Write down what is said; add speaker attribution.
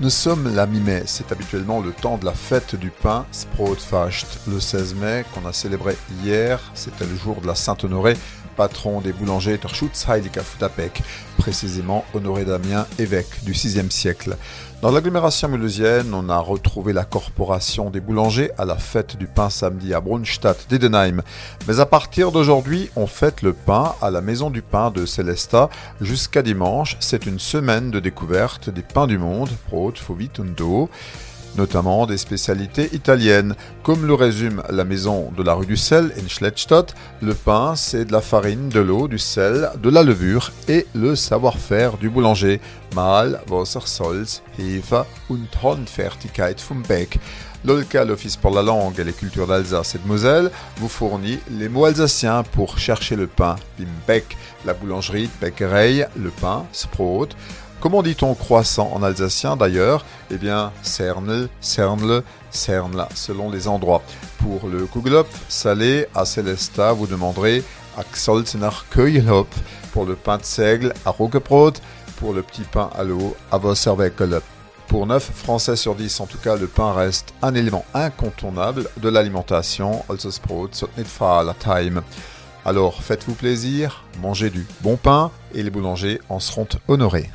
Speaker 1: nous sommes la mi-mai, c'est habituellement le temps de la fête du pain, Sprotfast, le 16 mai, qu'on a célébré hier, c'était le jour de la Sainte-Honorée, patron des boulangers Terschutz Heiliger Futapek, précisément Honoré Damien, évêque du 6e siècle. Dans l'agglomération mulhousienne, on a retrouvé la corporation des boulangers à la fête du pain samedi à Brunstadt d'Edenheim. Mais à partir d'aujourd'hui, on fête le pain à la maison du pain de Celesta jusqu'à dimanche. C'est une semaine de découverte des pains du monde, Brot, Fovitundo notamment des spécialités italiennes. Comme le résume la maison de la rue du sel, Schlettstadt, le pain, c'est de la farine, de l'eau, du sel, de la levure et le savoir-faire du boulanger. Mal, Wasser, Salz, Hefe und Handfertigkeit vom Beck. L'OLCA, l'Office pour la langue et les cultures d'Alsace et de Moselle, vous fournit les mots alsaciens pour chercher le pain, Bimbeck, la boulangerie, Bäckerei, le pain, Sprot, Comment dit-on croissant en alsacien d'ailleurs Eh bien, Cernl, Cernle, Cernla, selon les endroits. Pour le Kugelhopf salé à Celesta, vous demanderez Axolzener Keuilhopf. Pour le pain de seigle à Roquebrot. Pour le petit pain à l'eau à Vosserwekel. Pour 9 Français sur 10, en tout cas, le pain reste un élément incontournable de l'alimentation. Time. Alors faites-vous plaisir, mangez du bon pain et les boulangers en seront honorés.